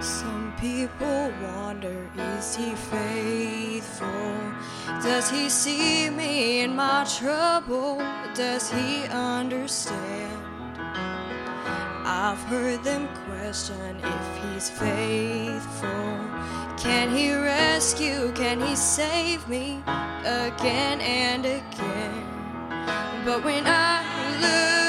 Some people wonder, is he faithful? Does he see me in my trouble? Does he understand? I've heard them question if he's faithful. Can he rescue? Can he save me again and again? But when I look.